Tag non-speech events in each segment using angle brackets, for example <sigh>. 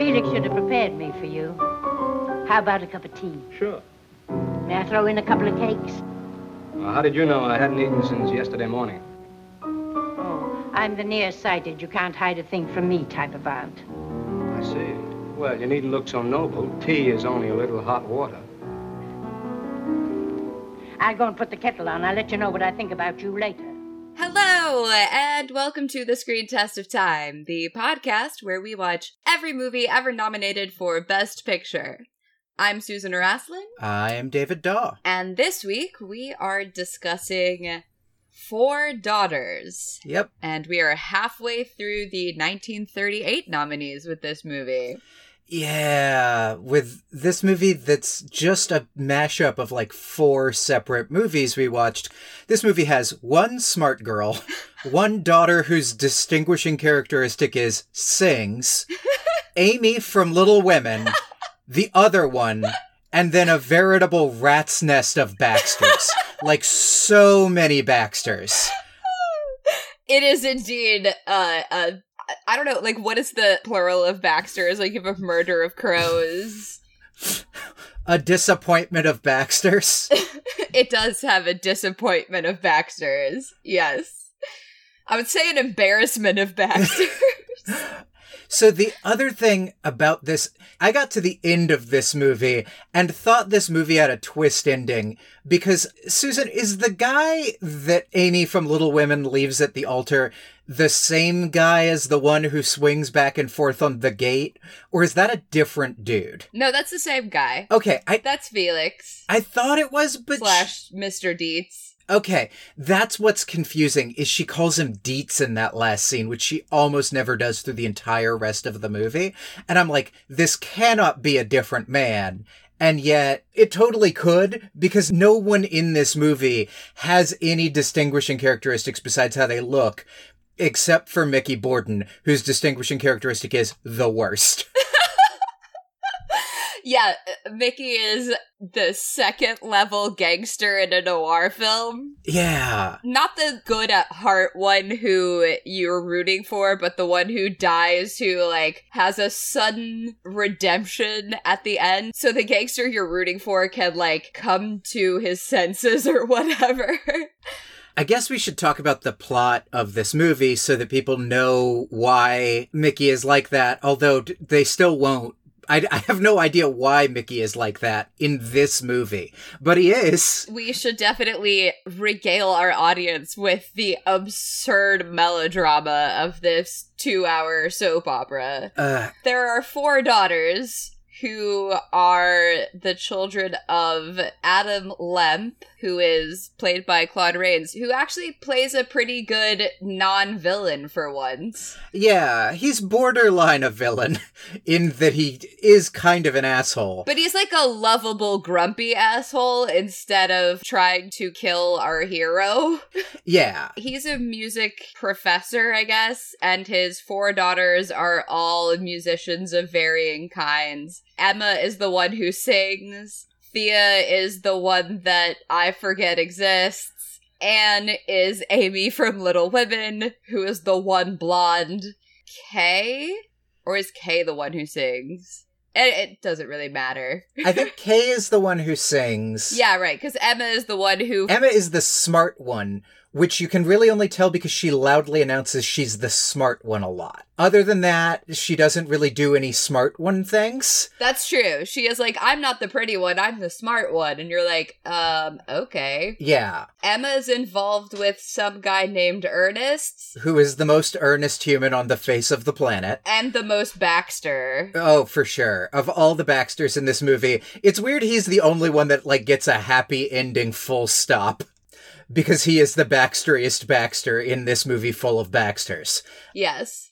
Felix should have prepared me for you. How about a cup of tea? Sure. May I throw in a couple of cakes? Well, how did you know I hadn't eaten since yesterday morning? Oh, I'm the nearsighted, you can't hide a thing from me type of aunt. I see. Well, you needn't look so noble. Tea is only a little hot water. I'll go and put the kettle on. I'll let you know what I think about you later. Hello, and welcome to the Screen Test of Time, the podcast where we watch every movie ever nominated for Best Picture. I'm Susan Araslin, I am David Daw. and this week we are discussing Four Daughters. Yep. And we are halfway through the 1938 nominees with this movie. Yeah, with this movie that's just a mashup of like four separate movies we watched. This movie has one smart girl, <laughs> one daughter whose distinguishing characteristic is sings, <laughs> Amy from Little Women, the other one, and then a veritable rat's nest of Baxters. <laughs> like so many Baxters. It is indeed uh, a I don't know, like what is the plural of Baxters? Like you have a murder of crows. A disappointment of Baxters. <laughs> it does have a disappointment of Baxters. Yes. I would say an embarrassment of Baxters. <laughs> So the other thing about this, I got to the end of this movie and thought this movie had a twist ending because Susan is the guy that Amy from Little Women leaves at the altar the same guy as the one who swings back and forth on the gate or is that a different dude? no, that's the same guy. Okay, I That's Felix I thought it was but slash Mr. Dietz. Okay, that's what's confusing is she calls him Dietz in that last scene, which she almost never does through the entire rest of the movie. And I'm like, this cannot be a different man. And yet, it totally could, because no one in this movie has any distinguishing characteristics besides how they look, except for Mickey Borden, whose distinguishing characteristic is the worst. Yeah, uh, Mickey is the second level gangster in a noir film. yeah. Not the good at heart one who you're rooting for, but the one who dies who like has a sudden redemption at the end. So the gangster you're rooting for can like come to his senses <laughs> or whatever. I guess we should talk about the plot of this movie so that people know why Mickey is like that, although they still won't. I, I have no idea why Mickey is like that in this movie, but he is. we should definitely regale our audience with the absurd melodrama of this two hour soap opera. Uh, There are four daughters who are the children of Adam Lemp, who is played by Claude Rains, who actually plays a pretty good non villain for once. yeah, he's borderline a villain <laughs> in that he is kind of an asshole. But he's like a lovable, grumpy asshole instead of trying to kill our hero. <laughs> Yeah, He's a music professor, I guess, and his four daughters are all musicians of varying kinds. Emma is the one who sings. Thea is the one that I forget exists. Anne is Amy from Little Women, who is the one blonde. Kay? Or is Kay the one who sings? It, it doesn't really matter. <laughs> I think Kay is the one who sings. Yeah, right, because Emma is the one who Emma is the smart one, which you can really only tell because she loudly announces she's the smart one a lot. Other than that, she doesn't really do any smart one things. That's true. She is like, I'm not the pretty one, I'm the smart one. And you're like, um, okay. Yeah. Emma's involved with some guy named Ernest Who is the most earnest human on the face of the planet. and the most Baxter. Oh, for sure. Of all the Baxters in this movie, it's weird he's the only one that, like, gets a happy ending full stop. Because he is the Baxteriest Baxter in this movie full of Baxters. Yes.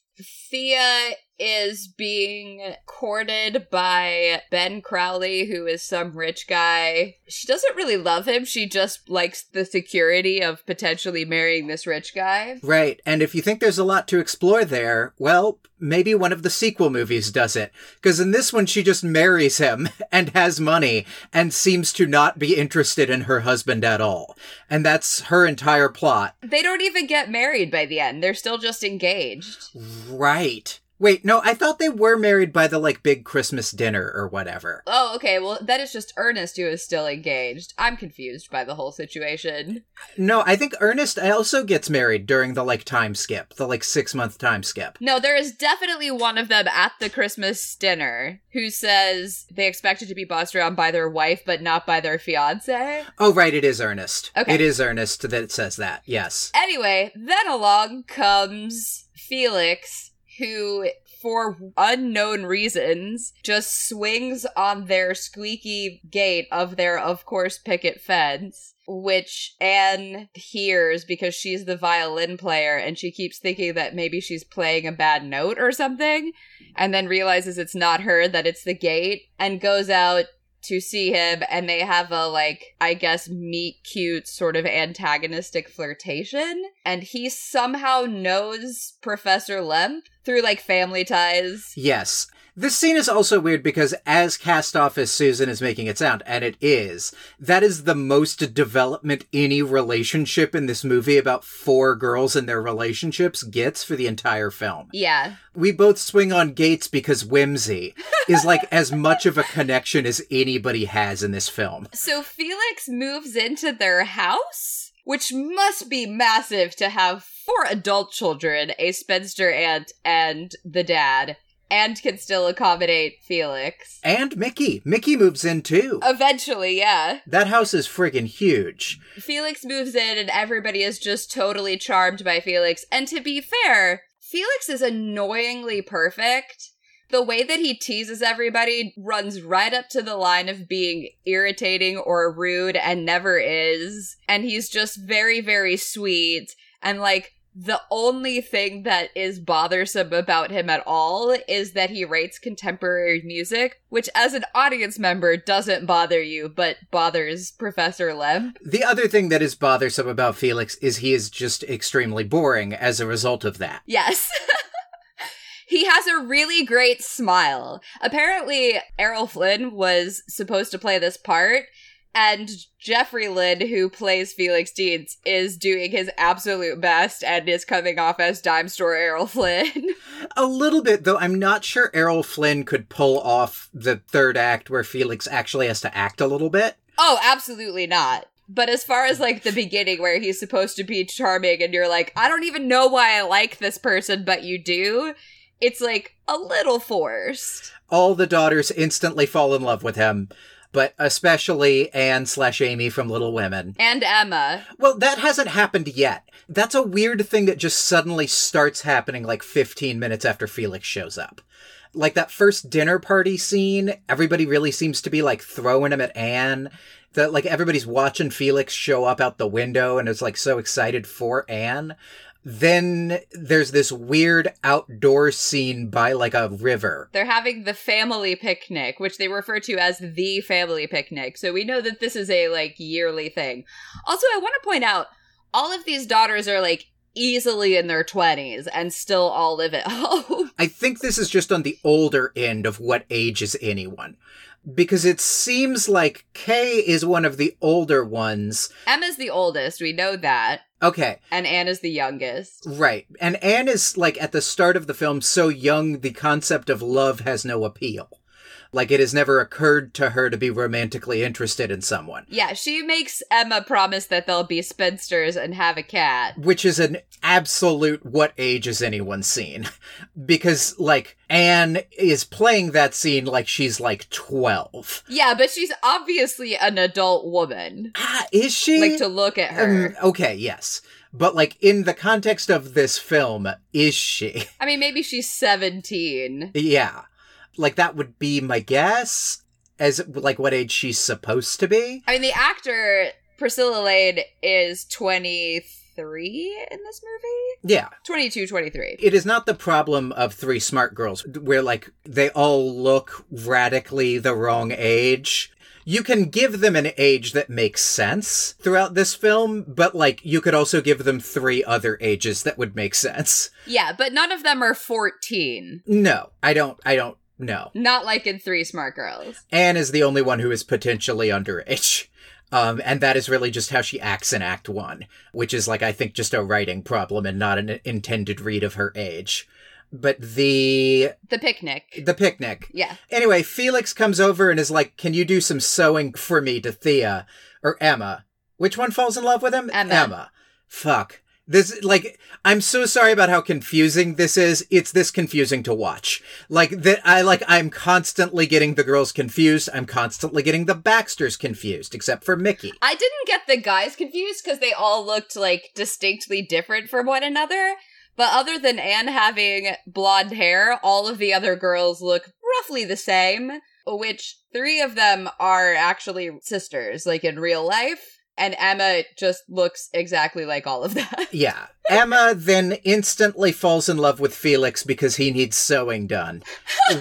Thea is being courted by Ben Crowley, who is some rich guy. She doesn't really love him. She just likes the security of potentially marrying this rich guy. Right, and if you think there's a lot to explore there, well, maybe one of the sequel movies does it. Because in this one, she just marries him <laughs> and has money and seems to not be interested in her husband at all. And that's her entire plot. They don't even get married by the end. They're still just engaged. Right. Wait, no, I thought they were married by the like big Christmas dinner or whatever. Oh, okay. Well, that is just Ernest who is still engaged. I'm confused by the whole situation. No, I think Ernest also gets married during the like time skip, the like six month time skip. No, there is definitely one of them at the Christmas dinner who says they expected to be bossed around by their wife, but not by their fiance. Oh, right, it is Ernest. Okay. It is Ernest that says that, yes. Anyway, then along comes Felix, who, for unknown reasons, just swings on their squeaky gate of their, of course, picket fence. Which Anne hears because she's the violin player and she keeps thinking that maybe she's playing a bad note or something, and then realizes it's not her, that it's the gate, and goes out to see him and they have a like i guess meet cute sort of antagonistic flirtation and he somehow knows professor lemp through like family ties Yes. This scene is also weird because as cast off as Susan is making it sound, and it is, that is the most development any relationship in this movie about four girls and their relationships gets for the entire film. yeah We both swing on gates because whimsy is like <laughs> as much of a connection as anybody has in this film. so felix moves into their house which must be massive to have four adult children a spinster aunt and the dad and can still accommodate felix And Mickey. Mickey moves in too. eventually yeah That house is friggin' huge. Felix moves in and everybody is just totally charmed by Felix. And to be fair, Felix is annoyingly perfect. The way that he teases everybody runs right up to the line of being irritating or rude and never is. And he's just very, very sweet. And like, the only thing that is bothersome about him at all is that he rates contemporary music, which as an audience member doesn't bother you, but bothers Professor Lemp. The other thing that is bothersome about Felix is he is just extremely boring as a result of that. Yes. <laughs> he has a really great smile. Apparently, Errol Flynn was supposed to play this part, and Jeffrey Lynn, who plays Felix Dietz, is doing his absolute best and is coming off as Dime Store Errol Flynn. <laughs> A little bit, though I'm not sure Errol Flynn could pull off the third act where Felix actually has to act a little bit. oh, absolutely not. But as far as like the beginning where he's supposed to be charming and you're like, I don't even know why I like this person, but you do, it's like a little forced. All the daughters instantly fall in love with him, but especially Anne slash Amy from Little Women. And Emma. Well, that hasn't happened yet. That's a weird thing that just suddenly starts happening like 15 minutes after Felix shows up. Like that first dinner party scene, everybody really seems to be like throwing him at Anne. That like everybody's watching Felix show up out the window and is like so excited for Anne. Then there's this weird outdoor scene by like a river. They're having the family picnic, which they refer to as the family picnic. So we know that this is a like yearly thing. Also, I want to point out all of these daughters are like easily in their 20s and still all live at <laughs> home. I think this is just on the older end of what ages anyone. Because it seems like Kay is one of the older ones. Emma's the oldest, we know that, Okay, and Anne Anna's the youngest. right. And Anne is like at the start of the film so young the concept of love has no appeal. Like it has never occurred to her to be romantically interested in someone. Yeah, she makes Emma promise that they'll be spinsters and have a cat. Which is an absolute what age has anyone seen? <laughs> Because, like, Anne is playing that scene like she's like 12. Yeah, but she's obviously an adult woman. Ah, is she? Like to look at her. Um, okay, yes. But, like, in the context of this film, is she? I mean, maybe she's 17. yeah. Like, that would be my guess as, like, what age she's supposed to be. I mean, the actor, Priscilla Lane, is 23 in this movie? Yeah. 22, 23. It is not the problem of three smart girls where, like, they all look radically the wrong age. You can give them an age that makes sense throughout this film, but, like, you could also give them three other ages that would make sense. Yeah, but none of them are 14. No, I don't, I don't know. Not like in Three Smart Girls. Anne is the only one who is potentially underage. <laughs> Um, and that is really just how she acts in Act One, which is like, I think, just a writing problem and not an intended read of her age. but the The picnic. the picnic. Yeah. Anyway, Felix comes over and is like, "Can you do some sewing for me to Thea or Emma? Which one falls in love with him? Emma. Emma. Fuck. This like I'm so sorry about how confusing this is. It's this confusing to watch. Like that I like I'm constantly getting the girls confused. I'm constantly getting the Baxters confused, except for Mickey. I didn't get the guys confused because they all looked like distinctly different from one another. But other than Anne having blonde hair, all of the other girls look roughly the same, which three of them are actually sisters, like in real life. And Emma just looks exactly like all of that. <laughs> Yeah. Emma then instantly falls in love with Felix because he needs sewing done,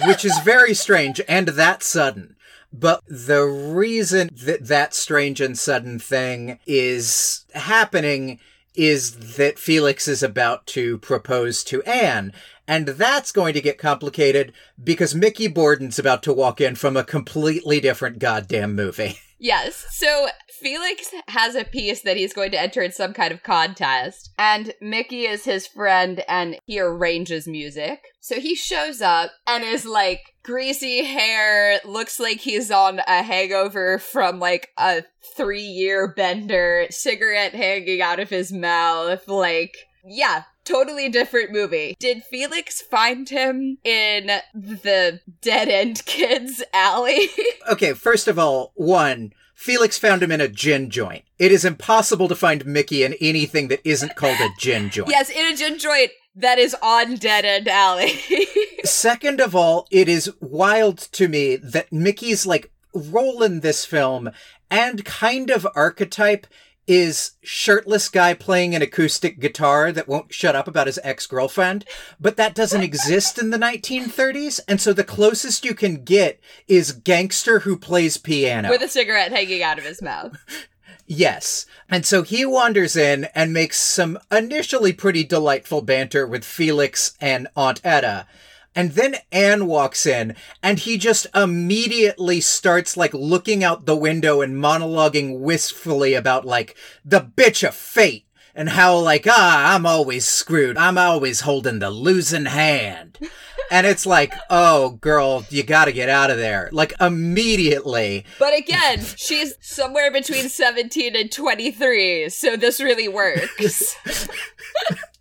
which is very strange and that sudden. But the reason that that strange and sudden thing is happening is that Felix is about to propose to Anne. And that's going to get complicated because Mickey Borden's about to walk in from a completely different goddamn movie. <laughs> Yes. So Felix has a piece that he's going to enter in some kind of contest, and Mickey is his friend and he arranges music. So he shows up and is like greasy hair, looks like he's on a hangover from like a three year bender, cigarette hanging out of his mouth, like, yeah, totally different movie. Did Felix find him in the Dead End <laughs> Kids alley? <laughs> Okay, first of all, one, Felix found him in a gin joint. It is impossible to find Mickey in anything that isn't called a gin joint. yes, in a gin joint that is on Dead End Alley. <laughs> Second of all, it is wild to me that Mickey's like role in this film and kind of archetype is shirtless guy playing an acoustic guitar that won't shut up about his ex-girlfriend, but that doesn't exist in the 1930s, and so the closest you can get is gangster who plays piano. With a cigarette hanging out of his mouth. Yes. And so he wanders in and makes some initially pretty delightful banter with Felix and Aunt Etta. And then Anne walks in and he just immediately starts like looking out the window and monologuing wistfully about like the bitch of fate and how like, ah, I'm always screwed. I'm always holding the losing hand. And it's like, oh, girl, you gotta get out of there. Like, immediately. But again, she's somewhere between 17 and 23, so this really works. <laughs>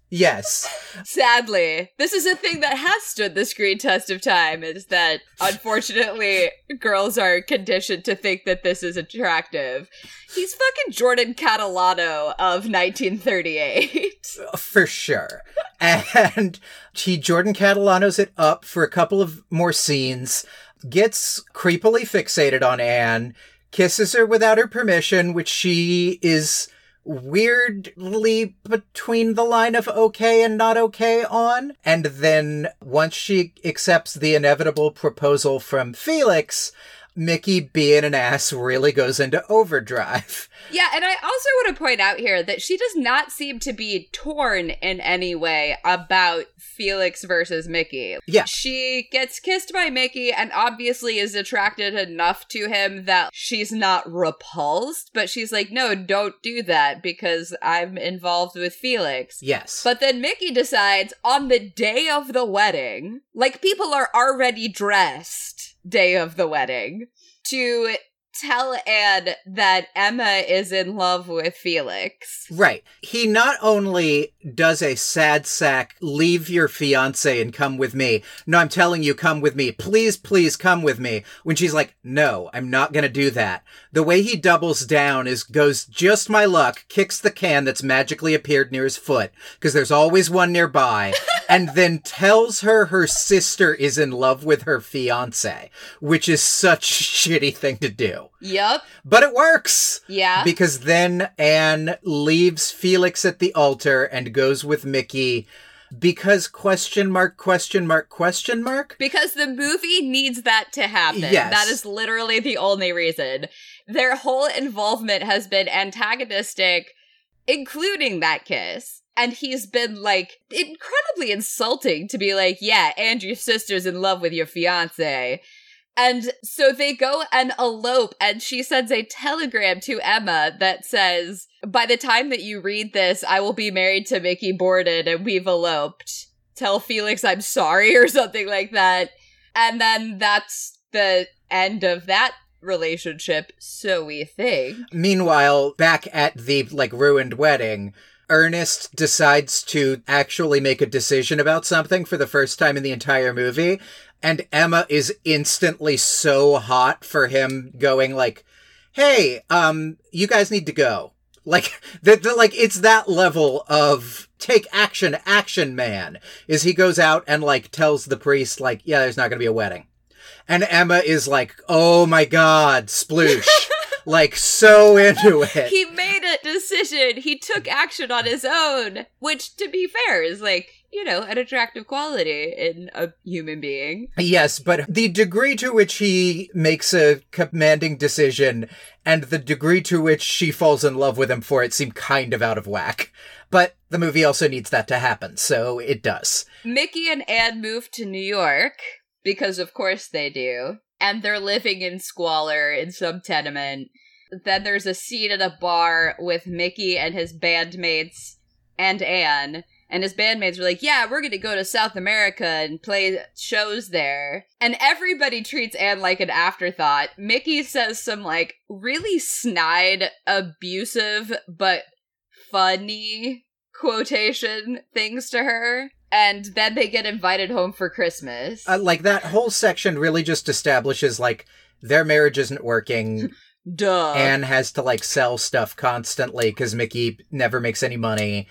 Yes. Sadly, this is a thing that has stood the screen test of time is that unfortunately girls are conditioned to think that this is attractive. He's fucking Jordan Catalano of 1938. <laughs> Uh, for sure. And he Jordan Catalano's it up for a couple of more scenes, gets creepily fixated on Anne, kisses her without her permission, which she is weirdly between the line of okay and not okay on. And then once she accepts the inevitable proposal from Felix, Mickey being an ass really goes into overdrive. Yeah, and I also want to point out here that she does not seem to be torn in any way about Felix versus Mickey. Yeah. She gets kissed by Mickey and obviously is attracted enough to him that she's not repulsed, but she's like, no, don't do that because I'm involved with Felix. Yes. But then Mickey decides on the day of the wedding, like people are already dressed day of the wedding, to tell Anne that Emma is in love with Felix. Right. He not only does a sad sack, leave your fiance and come with me. No, I'm telling you, come with me. Please, please come with me. When she's like, no, I'm not gonna do that. The way he doubles down is goes just my luck, kicks the can that's magically appeared near his foot, because there's always one nearby, <laughs> and then tells her her sister is in love with her fiance, which is such a shitty thing to do. Yup. But it works! Yeah. Because then Anne leaves Felix at the altar and goes with Mickey because question mark question mark question mark because the movie needs that to happen. Yes. That is literally the only reason. Their whole involvement has been antagonistic, including that kiss. And he's been like incredibly insulting to be like, yeah, and your sister's in love with your fiance. And so they go and elope, and she sends a telegram to Emma that says, By the time that you read this, I will be married to Mickey Borden and we've eloped. tell Felix I'm sorry <laughs> or something like that. And then that's the end of that relationship, so we think. Meanwhile, back at the like ruined wedding, Ernest decides to actually make a decision about something for the first time in the entire movie, and Emma is instantly so hot for him going like, "Hey, um, you guys need to go." <laughs> Like the like it's that level of take action, action man. Is he goes out and like tells the priest like, "Yeah, there's not going to be a wedding." And Emma is like, "Oh my god, sploosh." <laughs> like so into it. He made a decision. He took action on his own, which to be fair is like, you know, an attractive quality in a human being. Yes, but the degree to which he makes a commanding decision and the degree to which she falls in love with him for it seem kind of out of whack. But the movie also needs that to happen, so it does. Mickey and Anne move to New York because of course they do. And they're living in squalor in some tenement. Then there's a scene at a bar with Mickey and his bandmates and Anne. And his bandmates were like, Yeah, we're gonna go to South America and play shows there. And everybody treats Anne like an afterthought. Mickey says some like really snide, abusive, but funny quotation things to her. And then they get invited home for Christmas. Uh, like that whole section really just establishes like their marriage isn't working. <laughs> Duh. Anne has to like sell stuff constantly because Mickey never makes any money.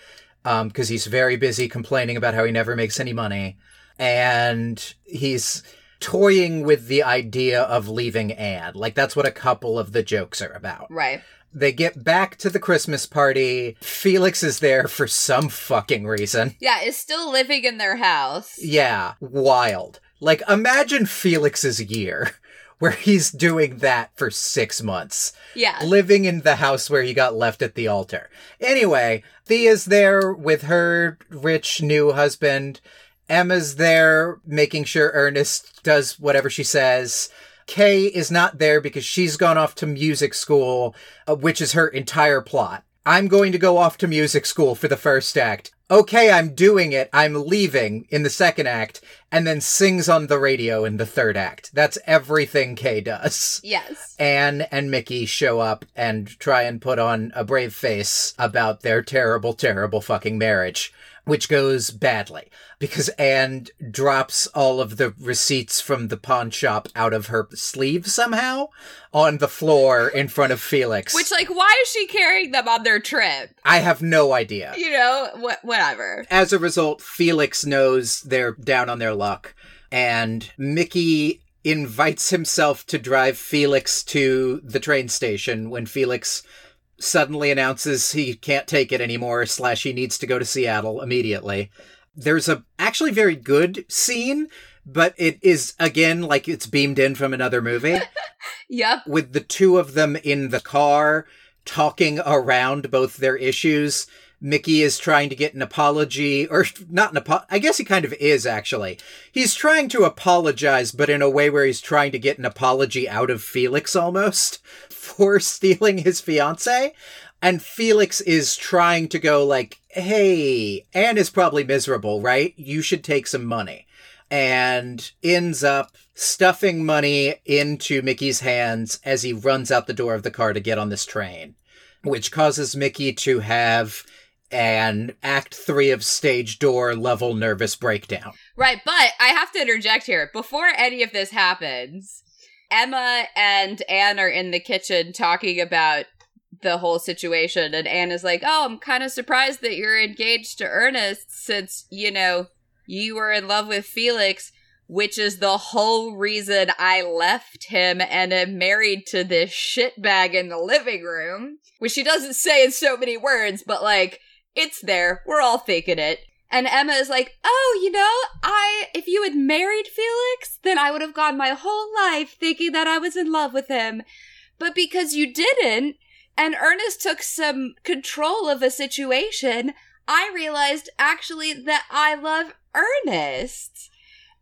Um, because he's very busy complaining about how he never makes any money, and he's toying with the idea of leaving Anne. Like that's what a couple of the jokes are about. right. They get back to the Christmas party. Felix is there for some fucking reason. Yeah, is still living in their house. Yeah, wild. Like, imagine Felix's year where he's doing that for six months, Yeah. living in the house where he got left at the altar. Anyway, Thea's there with her rich new husband. Emma's there making sure Ernest does whatever she says. Kay is not there because she's gone off to music school, uh, which is her entire plot. I'm going to go off to music school for the first act. Okay, I'm doing it. I'm leaving in the second act, and then sings on the radio in the third act. That's everything Kay does. Yes. Anne and Mickey show up and try and put on a brave face about their terrible, terrible fucking marriage, which goes badly because Anne drops all of the receipts from the pawn shop out of her sleeve somehow on the floor in front of Felix. Which, like, why is she carrying them on their trip? I have no idea. You know, wh- whatever. As a result, Felix knows they're down on their luck, and Mickey invites himself to drive Felix to the train station when Felix suddenly announces he can't take it anymore, slash he needs to go to Seattle immediately. There's a actually very good scene, but it is again like it's beamed in from another movie <laughs> Yep. with the two of them in the car talking around both their issues. Mickey is trying to get an apology, or not an apology. I guess he kind of is actually. He's trying to apologize, but in a way where he's trying to get an apology out of Felix almost for <laughs> stealing his fiance. And Felix is trying to go like, hey, Anne is probably miserable, right? You should take some money and ends up stuffing money into Mickey's hands as he runs out the door of the car to get on this train, which causes Mickey to have an act three of stage door level nervous breakdown. Right, but I have to interject here. Before any of this happens, Emma and Anne are in the kitchen talking about the whole situation, and Anne is like, Oh, I'm kind of surprised that you're engaged to Ernest since, you know, you were in love with Felix, which is the whole reason I left him and am married to this shitbag in the living room. Which she doesn't say in so many words, but like, it's there. We're all thinking it. And Emma is like, "Oh, you know, I if you had married Felix, then I would have gone my whole life thinking that I was in love with him. But because you didn't, and Ernest took some control of a situation, I realized actually that I love Ernest."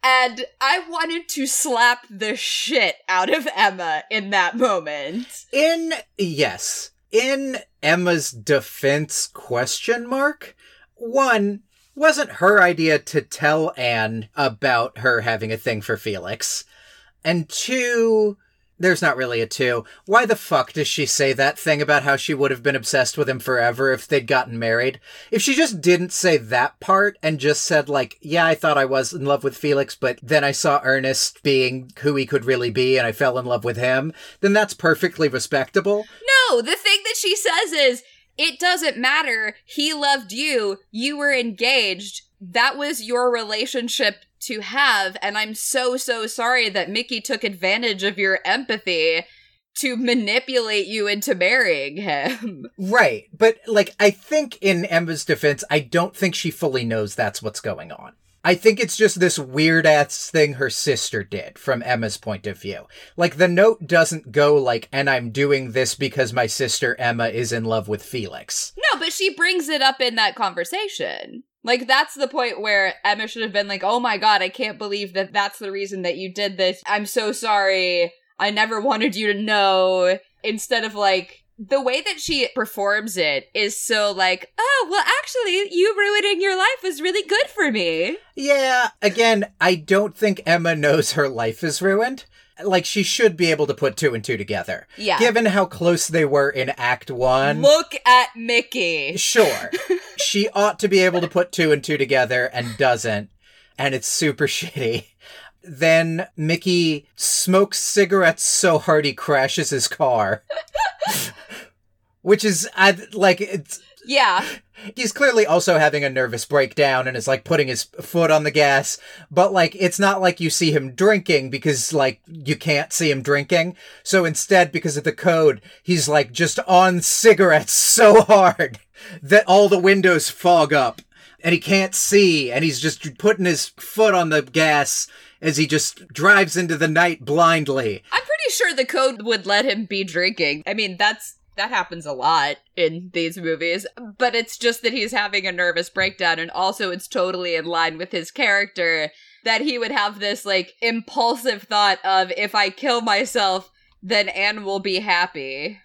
And I wanted to slap the shit out of Emma in that moment. In, yes, in Emma's defense question mark, one, wasn't her idea to tell Anne about her having a thing for Felix. And two, there's not really a two. Why the fuck does she say that thing about how she would have been obsessed with him forever if they'd gotten married? If she just didn't say that part and just said, like, yeah, I thought I was in love with Felix, but then I saw Ernest being who he could really be and I fell in love with him, then that's perfectly respectable. No, the thing that she says is, it doesn't matter. He loved you. You were engaged. That was your relationship to have. And I'm so, so sorry that Mickey took advantage of your empathy to manipulate you into marrying him. <laughs> Right. But, like, I think in Emma's defense, I don't think she fully knows that's what's going on. I think it's just this weird ass thing her sister did from Emma's point of view. Like the note doesn't go like, and I'm doing this because my sister Emma is in love with Felix. No, but she brings it up in that conversation. Like that's the point where Emma should have been like, "Oh my god, I can't believe that that's the reason that you did this. I'm so sorry. I never wanted you to know." Instead of like, the way that she performs it is so like, oh, well, actually, you ruining your life was really good for me. Yeah, again, I don't think Emma knows her life is ruined. Like, she should be able to put two and two together. Yeah. Given how close they were in Act One. Look at Mickey. Sure. <laughs> she ought to be able to put two and two together and doesn't. And it's super <laughs> shitty. Then Mickey smokes cigarettes so hard he crashes his car. <laughs> Which is, I, like, it's. Yeah. He's clearly also having a nervous breakdown and is like putting his foot on the gas, but like it's not like you see him drinking because like you can't see him drinking. So instead, because of the code, he's like just on cigarettes so hard that all the windows fog up and he can't see and he's just putting his foot on the gas as he just drives into the night blindly. I'm pretty sure the code would let him be drinking. I mean, that's that happens a lot in these movies, but it's just that he's having a nervous breakdown and also it's totally in line with his character that he would have this like impulsive thought of if I kill myself, then Anne will be happy.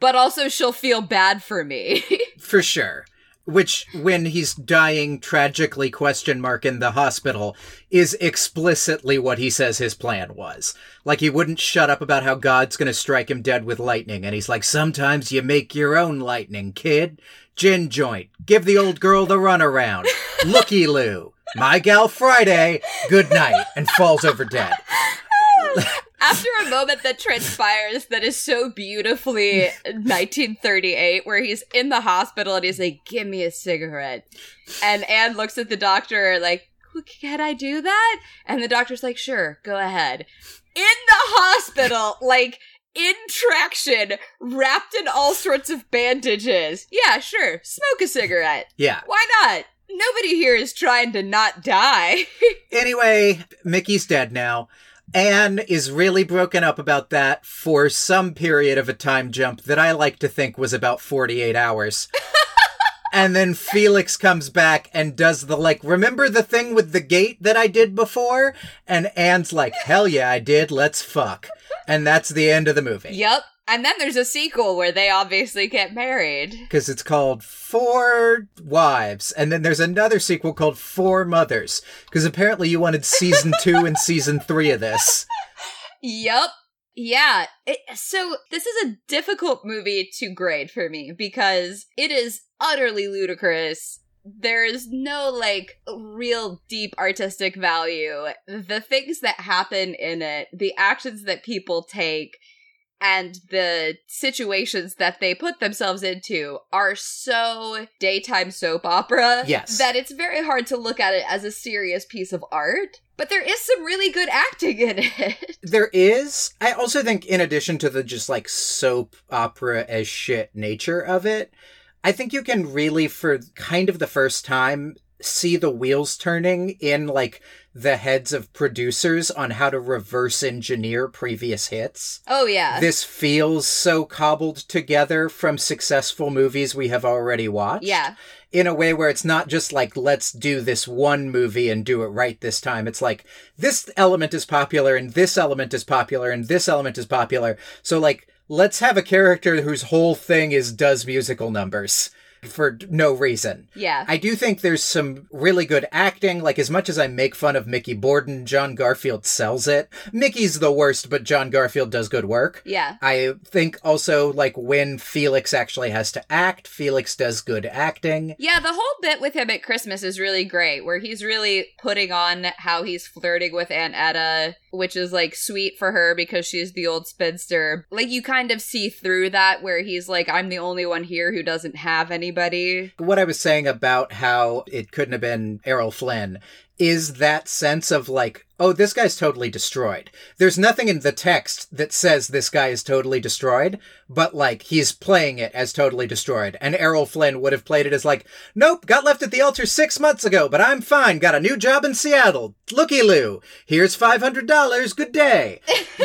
But also she'll feel bad for me. <laughs> For sure which when he's dying tragically question mark in the hospital is explicitly what he says his plan was. Like he wouldn't shut up about how god's going to strike him dead with lightning and he's like sometimes you make your own lightning kid. Gin joint. Give the old girl the runaround. Looky loo my gal friday. Good night. And falls over dead <laughs> oh, after a moment that transpires that is so beautifully 1938 where he's in the hospital and he's like give me a cigarette. And anne looks at the doctor like can i do that? And the doctor's like sure go ahead. In the hospital like in traction wrapped in all sorts of bandages. Yeah sure smoke a cigarette. Yeah. Why not? Nobody here is trying to not die. <laughs> Anyway mickey's dead now Anne is really broken up about that for some period of a time jump that I like to think was about 48 hours. <laughs> and then Felix comes back and does the like, remember the thing with the gate that I did before? And Anne's like, hell yeah, I did. Let's fuck. And that's the end of the movie. Yep. And then there's a sequel where they obviously get married. Because it's called Four Wives. And then there's another sequel called Four Mothers. Because apparently you wanted season <laughs> two and season three of this. Yep. Yeah. It, so this is a difficult movie to grade for me because it is utterly ludicrous. There is no like real deep artistic value. The things that happen in it, the actions that people take, and the situations that they put themselves into are so daytime soap opera yes. that it's very hard to look at it as a serious piece of art. But there is some really good acting in it. <laughs> There is. I also think, in addition to the just like soap opera as shit nature of it, I think you can really, for kind of the first time, see the wheels turning in like the heads of producers on how to reverse engineer previous hits. Oh yeah. This feels so cobbled together from successful movies we have already watched. Yeah. In a way where it's not just like let's do this one movie and do it right this time. It's like this element is popular and this element is popular and this element is popular. So like let's have a character whose whole thing is does musical numbers for no reason. Yeah. I do think there's some really good acting. Like, as much as I make fun of Mickey Borden, John Garfield sells it. Mickey's the worst, but John Garfield does good work. yeah. I think also, like, when Felix actually has to act, Felix does good acting. Yeah, the whole bit with him at Christmas is really great, where he's really putting on how he's flirting with Aunt Etta, which is like sweet for her because she's the old spinster. Like, you kind of see through that, where he's like, I'm the only one here who doesn't have anybody. What I was saying about how it couldn't have been Errol Flynn is that sense of like, oh, this guy's totally destroyed. There's nothing in the text that says this guy is totally destroyed, but like he's playing it as totally destroyed. And Errol Flynn would have played it as like, nope, got left at the altar six months ago, but I'm fine. Got a new job in Seattle. Looky Lou. Here's $500. Good day.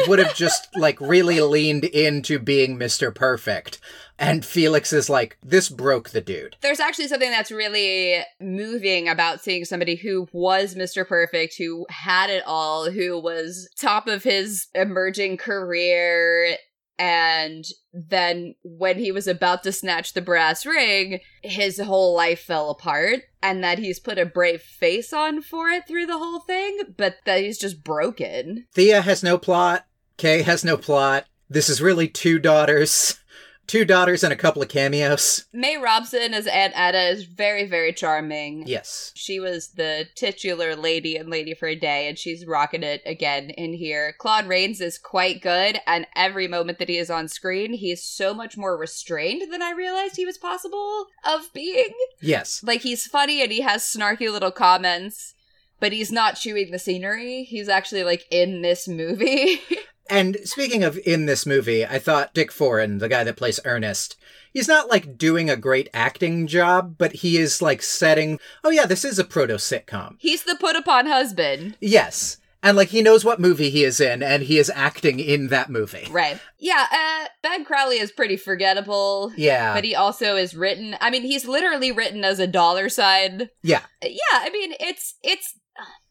would have just like really leaned into being Mr. Perfect. And Felix is like, this broke the dude. There's actually something that's really moving about seeing somebody who was Mr. Perfect, who had it all, who was top of his emerging career. And then when he was about to snatch the brass ring, his whole life fell apart. And that he's put a brave face on for it through the whole thing, but that he's just broken. Thea has no plot. Kay has no plot. This is really two daughters. <laughs> Two daughters and a couple of cameos. May Robson as Aunt Etta is very, very charming. Yes. She was the titular lady and Lady for a Day, and she's rocking it again in here. Claude Rains is quite good, and every moment that he is on screen, he is so much more restrained than I realized he was possible of being. Yes. Like, he's funny and he has snarky little comments, but he's not chewing the scenery. He's actually, like, in this movie. <laughs> And speaking of in this movie, I thought Dick Foran, the guy that plays Ernest, he's not like doing a great acting job, but he is like setting, oh yeah, this is a proto sitcom. he's the put upon husband. Yes. And like he knows what movie he is in, and he is acting in that movie. Right. Yeah, uh, Ben Crowley is pretty forgettable. Yeah. But he also is written. I mean, he's literally written as a dollar sign. Yeah. Yeah, I mean, it's it's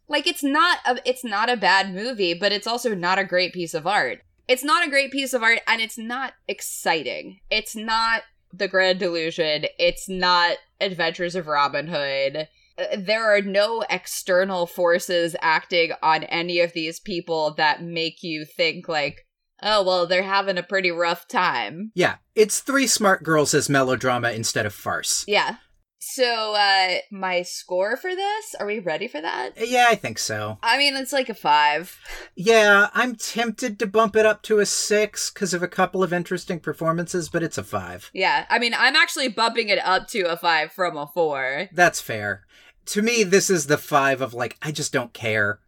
like it's not a it's not a bad movie, but it's also not a great piece of art. It's not a great piece of art, and it's not exciting. It's not The Grand Delusion. It's not Adventures of Robin Hood. Uh, There are no external forces acting on any of these people that make you think like, oh well, they're having a pretty rough time. Yeah. It's three smart girls as melodrama instead of farce. Yeah. So, uh, my score for this, are we ready for that? Yeah, I think so. I mean, it's like a five. Yeah, I'm tempted to bump it up to a six because of a couple of interesting performances, but it's a five. Yeah, I mean, I'm actually bumping it up to a five from a four. That's fair. To me, this is the five of like, I just don't care.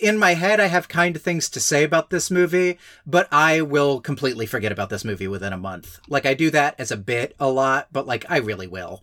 In my head, I have kind of things to say about this movie, but I will completely forget about this movie within a month. Like, I do that as a bit a lot, but like, I really will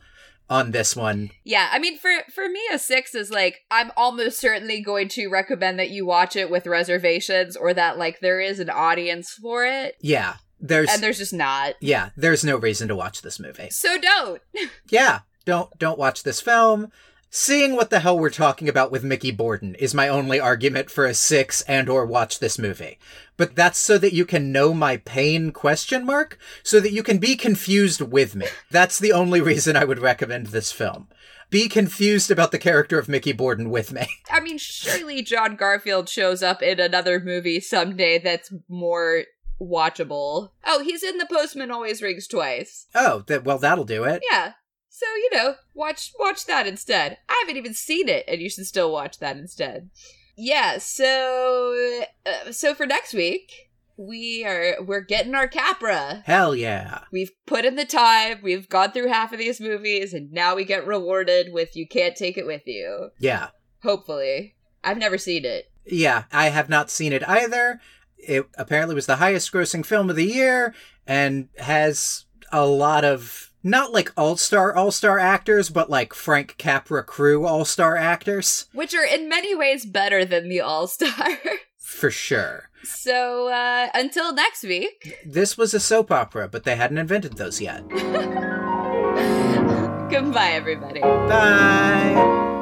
on this one. Yeah, I mean, for for me, a six is like I'm almost certainly going to recommend that you watch it with reservations, or that like there is an audience for it, Yeah, there's, and there's just not. yeah, there's no reason to watch this movie. So don't. <laughs> Yeah, don't don't watch this film. Seeing what the hell we're talking about with Mickey Borden is my only argument for a 6 and or watch this movie. But that's so that you can know my pain question mark so that you can be confused with me. That's the only reason I would recommend this film. Be confused about the character of Mickey Borden with me. <laughs> I mean, surely John Garfield shows up in another movie someday that's more watchable. Oh, he's in The Postman Always Rings Twice. Oh, that well that'll do it. Yeah. So, you know, watch watch that instead. I haven't even seen it and you should still watch that instead. Yeah, so uh, so for next week, we are we're getting our Capra. Hell yeah. We've put in the time, we've gone through half of these movies and now we get rewarded with you can't take it with you. Yeah. Hopefully. I've never seen it. Yeah, I have not seen it either. It apparently was the highest grossing film of the year and has a lot of not like all-star all-star actors, but like Frank Capra crew all-star actors Which are in many ways better than the All-Star. <laughs> for sure. so uh until next week. This was a soap opera, but they hadn't invented those yet. <laughs> Goodbye everybody. Bye.